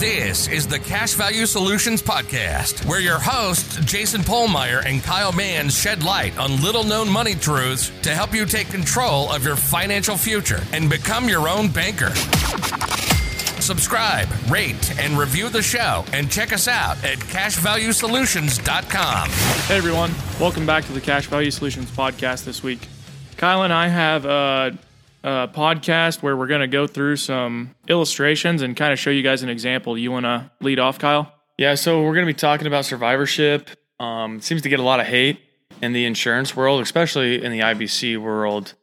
This is the Cash Value Solutions Podcast, where your hosts, Jason Pohlmeier and Kyle Mans, shed light on little known money truths to help you take control of your financial future and become your own banker. Subscribe, rate, and review the show, and check us out at cashvaluesolutions.com. Hey everyone, welcome back to the Cash Value Solutions podcast this week. Kyle and I have a, a podcast where we're going to go through some illustrations and kind of show you guys an example. You want to lead off, Kyle? Yeah, so we're going to be talking about survivorship. Um, it seems to get a lot of hate in the insurance world, especially in the IBC world.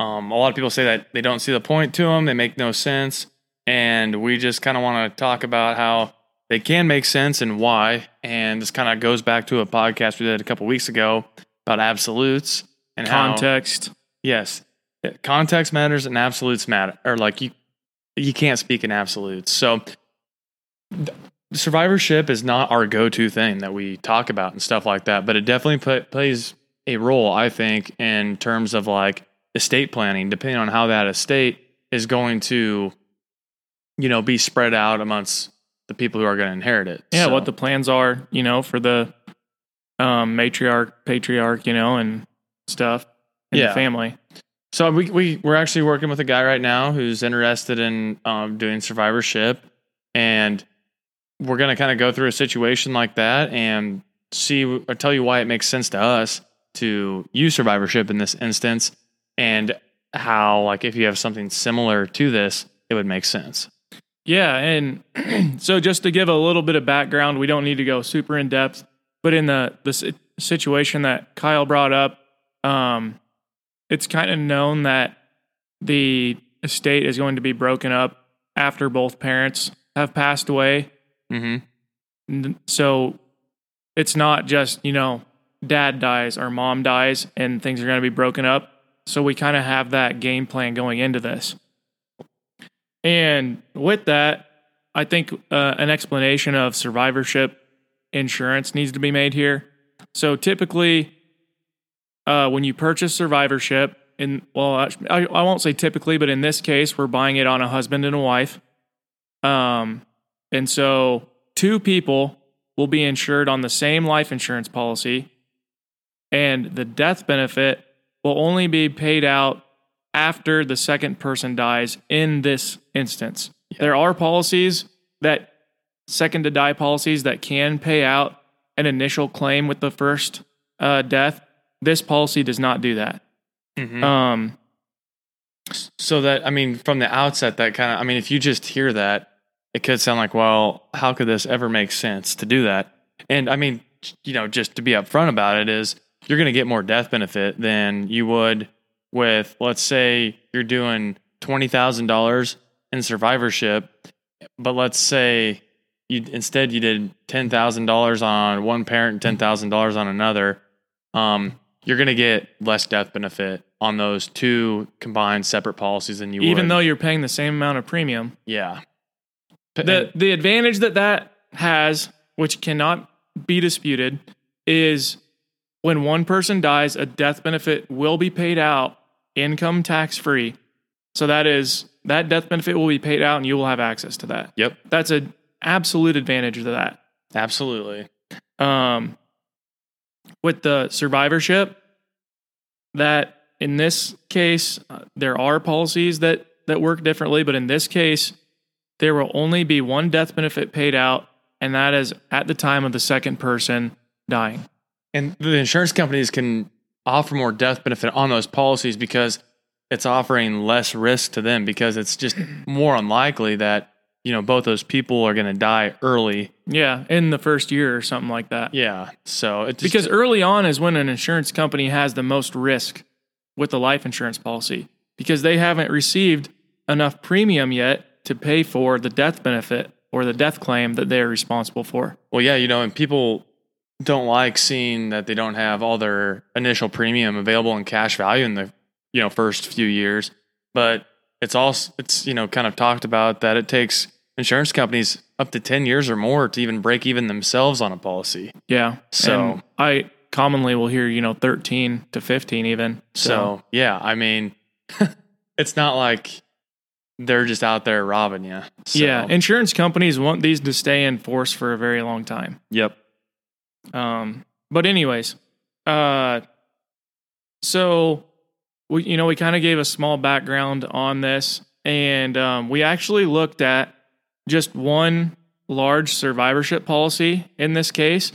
Um, a lot of people say that they don't see the point to them, they make no sense. And we just kind of want to talk about how they can make sense and why. And this kind of goes back to a podcast we did a couple weeks ago about absolutes and how- Context. Yes, context matters and absolutes matter. Or like you, you can't speak in absolutes. So, survivorship is not our go-to thing that we talk about and stuff like that. But it definitely pla plays a role, I think, in terms of like estate planning, depending on how that estate is going to, you know, be spread out amongst the people who are going to inherit it. Yeah, So- what the plans are, you know, for the um, matriarch, patriarch, you know, and stuff in Yeah. the family. So we we we're actually working with a guy right now who's interested in um, doing survivorship, and we're gonna kind of go through a situation like that and see or tell you why it makes sense to us to use survivorship in this instance, and how like if you have something similar to this, it would make sense. Yeah, and so just to give a little bit of background, we don't need to go super in depth, but in the the situation that Kyle brought up, um, it's kind of known that the estate is going to be broken up after both parents have passed away. Mm-hmm. So it's not just you know dad dies or mom dies and things are going to be broken up. So we kind of have that game plan going into this. And with that, I think uh, an explanation of survivorship insurance needs to be made here. So typically, uh, when you purchase survivorship, in well, I, I won't say typically, but in this case, we're buying it on a husband and a wife. Um, and so two people will be insured on the same life insurance policy, and the death benefit will only be paid out after the second person dies in this instance. There are policies that second to die policies that can pay out an initial claim with the first uh, death. This policy does not do that. Mhm. Um, So that I mean, from the outset, that kind of I mean, if you just hear that, it could sound like, well, how could this ever make sense to do that? And I mean, you know, just to be upfront about it, is you're going to get more death benefit than you would with, let's say, you're doing twenty thousand dollars in survivorship, but let's say you instead you did ten thousand dollars on one parent and ten thousand dollars on another. Um, you're going to get less death benefit on those two combined separate policies than you would. even though you're paying the same amount of premium, yeah, the the advantage that that has, which cannot be disputed, is when one person dies, a death benefit will be paid out income tax free. So that is that death benefit will be paid out, and you will have access to that. yep, That's an absolute advantage of that. absolutely. Um, with the survivorship, that in this case, uh, there are policies that that work differently, but in this case, there will only be one death benefit paid out, and that is at the time of the second person dying. And the insurance companies can offer more death benefit on those policies because it's offering less risk to them because it's just more unlikely that you know both those people are going to die early. Yeah, in the first year or something like that. Yeah, so it just, Because early on is when an insurance company has the most risk with the life insurance policy because they haven't received enough premium yet to pay for the death benefit or the death claim that they're responsible for. Well, yeah, you know, and people don't like seeing that they don't have all their initial premium available in cash value in the you know first few years. But it's also it's you know kind of talked about that it takes insurance companies up to ten years or more to even break even themselves on a policy. Yeah. So- And I commonly will hear, you know, 13 to 15 even. So yeah, I mean, it's not like they're just out there robbing you. So, Yeah, insurance companies want these to stay in force for a very long time. yep. Um, but anyways, uh, so we, you know, we kind of gave a small background on this, and um, we actually looked at just one large survivorship policy in this case.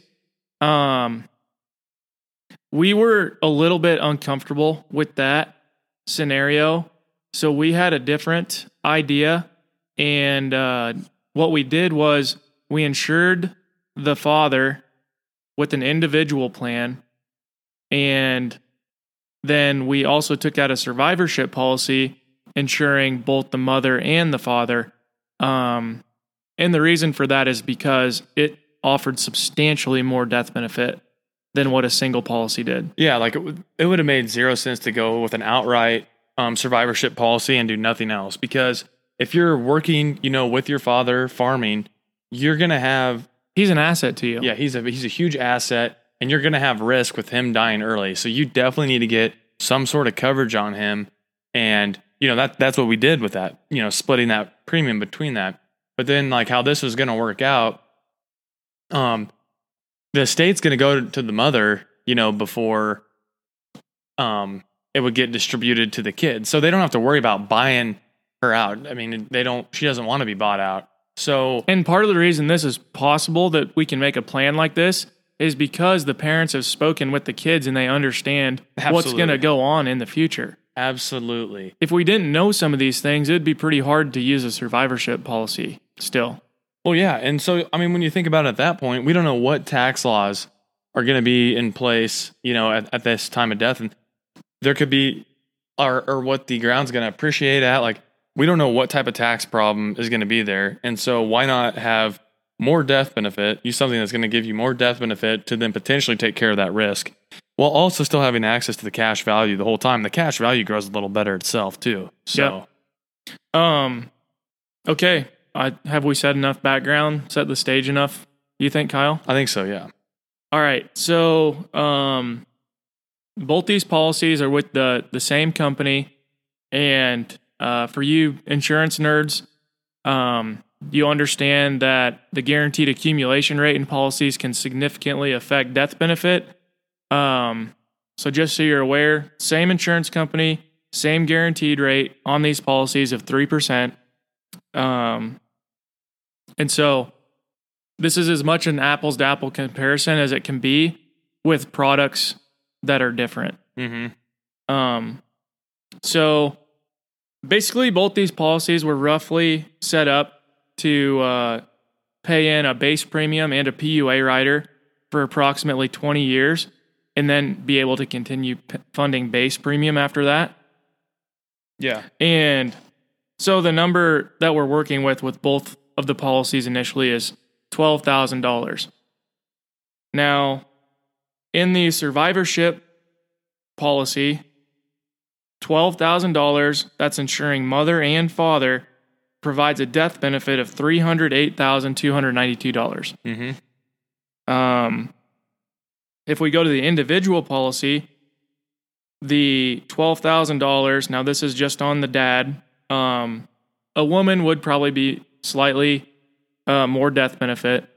Um, we were a little bit uncomfortable with that scenario, so we had a different idea, and uh, what we did was we insured the father with an individual plan. And then we also took out a survivorship policy insuring both the mother and the father. Um, and the reason for that is because it offered substantially more death benefit than what a single policy did. Yeah, like it would it would have made zero sense to go with an outright um, survivorship policy and do nothing else because if you're working, you know, with your father farming, you're gonna have He's an asset to you. yeah, he's a he's a huge asset, and you're gonna have risk with him dying early. So you definitely need to get some sort of coverage on him, and you know that that's what we did with that. You know, splitting that premium between that. But then like how this was gonna work out, um, the estate's gonna go to the mother, you know, before um it would get distributed to the kids, so they don't have to worry about buying her out. I mean, they don't. She doesn't want to be bought out. So And part of the reason this is possible that we can make a plan like this is because the parents have spoken with the kids and they understand what's going to go on in the future. Absolutely. If we didn't know some of these things, it'd be pretty hard to use a survivorship policy still. Well, yeah. And so, I mean, when you think about it at that point, we don't know what tax laws are going to be in place, you know, at, at this time of death. And there could be, or, or what the ground's going to appreciate at. Like, we don't know what type of tax problem is going to be there. And so, why not have more death benefit, use something that's going to give you more death benefit to then potentially take care of that risk while also still having access to the cash value the whole time? The cash value grows a little better itself, too. So, Um, okay. I, have we said enough background, set the stage enough? You think, Kyle? I think so, yeah. All right. So, um, both these policies are with the the same company, and uh, for you insurance nerds, um, you understand that the guaranteed accumulation rate in policies can significantly affect death benefit. Um, so, just so you're aware, same insurance company, same guaranteed rate on these policies of three percent. Um, and so this is as much an apples to apple comparison as it can be with products that are different. Mm-hmm. Um, so basically, both these policies were roughly set up to uh, pay in a base premium and a PUA rider for approximately 20 years and then be able to continue p- funding base premium after that. Yeah. And so the number that we're working with with both of the policies initially is $12,000. Now, in the survivorship policy, $12,000 that's insuring mother and father provides a death benefit of $308,292. Mm-hmm. Um, if we go to the individual policy, the twelve thousand dollars. Now this is just on the dad. Um, a woman would probably be slightly uh, more death benefit,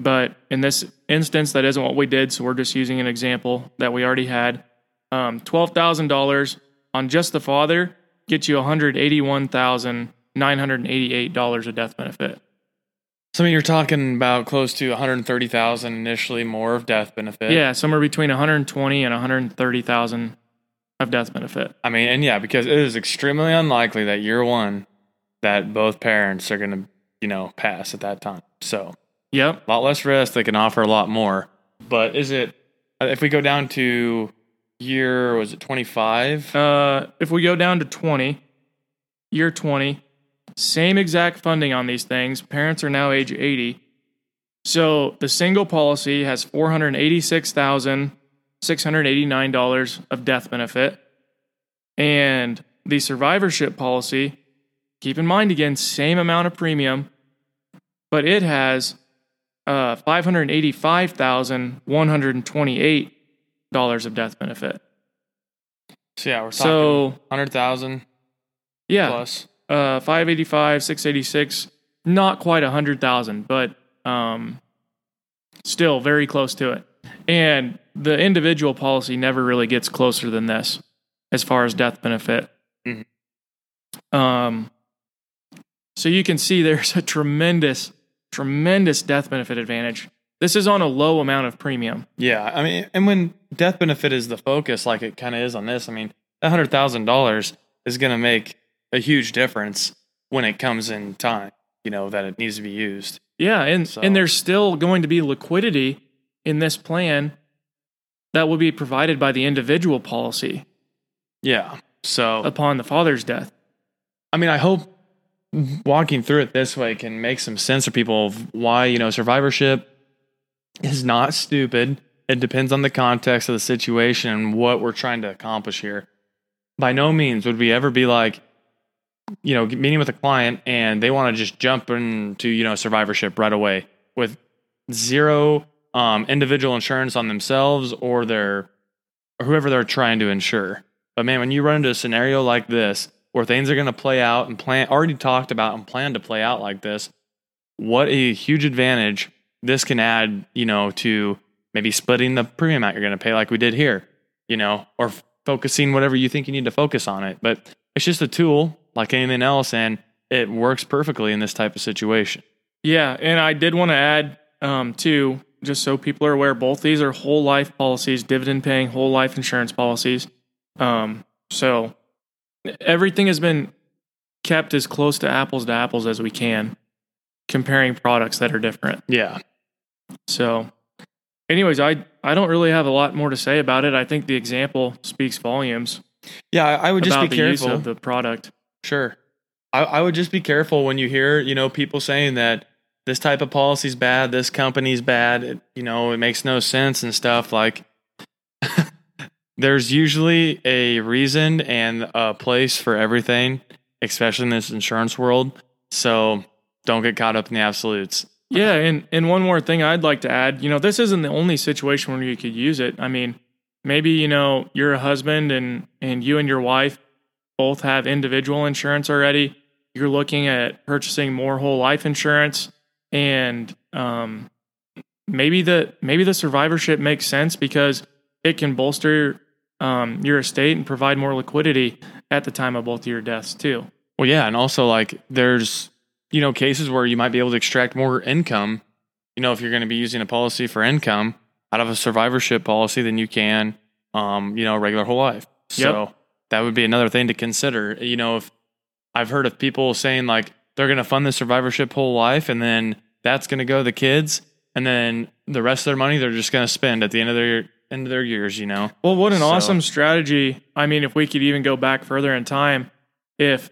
but in this instance, that isn't what we did. So we're just using an example that we already had. Um, twelve thousand dollars on just the father gets you one hundred eighty-one thousand nine hundred eighty-eight dollars of death benefit. So I mean, you're talking about close to 130,000 initially more of death benefit. Yeah, somewhere between 120 and 130,000 of death benefit. I mean, and yeah, because it is extremely unlikely that year one that both parents are going to, you know, pass at that time. So Yep. a lot less risk. They can offer a lot more. But is it if we go down to year was it 25? Uh, if we go down to 20, year 20, same exact funding on these things. Parents are now age 80. So the single policy has $486,689 of death benefit. And the survivorship policy, keep in mind again, same amount of premium, but it has uh, $585,128 of death benefit. so yeah, we're talking So 100,000 yeah, plus. Uh, 585, 686, not quite a hundred thousand, but um, still very close to it. And the individual policy never really gets closer than this as far as death benefit. Mhm. Um, so you can see there's a tremendous, tremendous death benefit advantage. This is on a low amount of premium. Yeah, I mean, and when death benefit is the focus, like it kind of is on this, I mean, that hundred thousand dollars is going to make a huge difference when it comes in time. You know that it needs to be used. Yeah, and So- and there's still going to be liquidity in this plan that will be provided by the individual policy Yeah. So upon the father's death. I mean, I hope walking through it this way can make some sense for people of why, you know, survivorship is not stupid. It depends on the context of the situation and what we're trying to accomplish here. By no means would we ever be like, you know, meeting with a client and they want to just jump into, you know, survivorship right away with zero um, individual insurance on themselves or their or whoever they're trying to insure. But man, when you run into a scenario like this where things are going to play out and plan already talked about and planned to play out like this, what a huge advantage this can add, you know, to maybe splitting the premium out you're going to pay like we did here, you know, or f- focusing whatever you think you need to focus on it. But it's just a tool like anything else and it works perfectly in this type of situation. Yeah, and I did want to add um, too, just so people are aware, both these are whole life policies, dividend paying whole life insurance policies. Um, so everything has been kept as close to apples to apples as we can, comparing products that are different. Yeah. So, anyways, I I don't really have a lot more to say about it. I think the example speaks volumes Yeah, I would just be careful. of the product. Sure. I, I would just be careful when you hear, you know, people saying that this type of policy is bad, this company's bad, it, you know, it makes no sense and stuff. Like, there's usually a reason and a place for everything, especially in this insurance world. So don't get caught up in the absolutes. Yeah, and and one more thing I'd like to add, you know, this isn't the only situation where you could use it. I mean, maybe you know you're a husband and and you and your wife both have individual insurance already. You're looking at purchasing more whole life insurance, and um, maybe the maybe the survivorship makes sense because it can bolster um, your estate and provide more liquidity at the time of both of your deaths too. Well, yeah, and also like there's you know cases where you might be able to extract more income. You know, if you're going to be using a policy for income out of a survivorship policy than you can, um, you know, regular whole life. So that would be another thing to consider. You know, if I've heard of people saying like they're going to fund the survivorship whole life, and then that's going to go to the kids, and then the rest of their money they're just going to spend at the end of their end of their years. You know, Well, what an So- awesome strategy. I mean, if we could even go back further in time, if,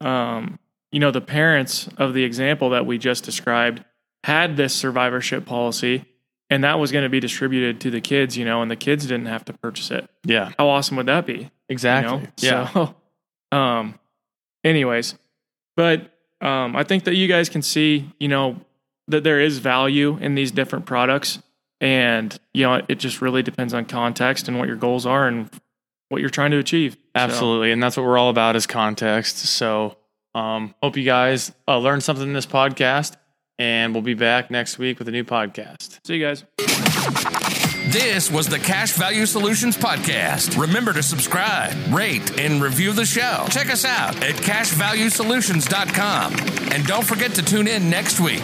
um, you know, the parents of the example that we just described had this survivorship policy and that was going to be distributed to the kids, you know, and the kids didn't have to purchase it. yeah, How awesome would that be? exactly. You know? Yeah, So, um, anyways, but um, I think that you guys can see, you know, that there is value in these different products, and you know, it just really depends on context and what your goals are and what you're trying to achieve. So, Absolutely. And that's what we're all about is context. So um, hope you guys uh, learned something in this podcast. And we'll be back next week with a new podcast. see you guys. This was the Cash Value Solutions Podcast. Remember to subscribe, rate, and review the show. Check us out at cashvaluesolutions.com. And don't forget to tune in next week.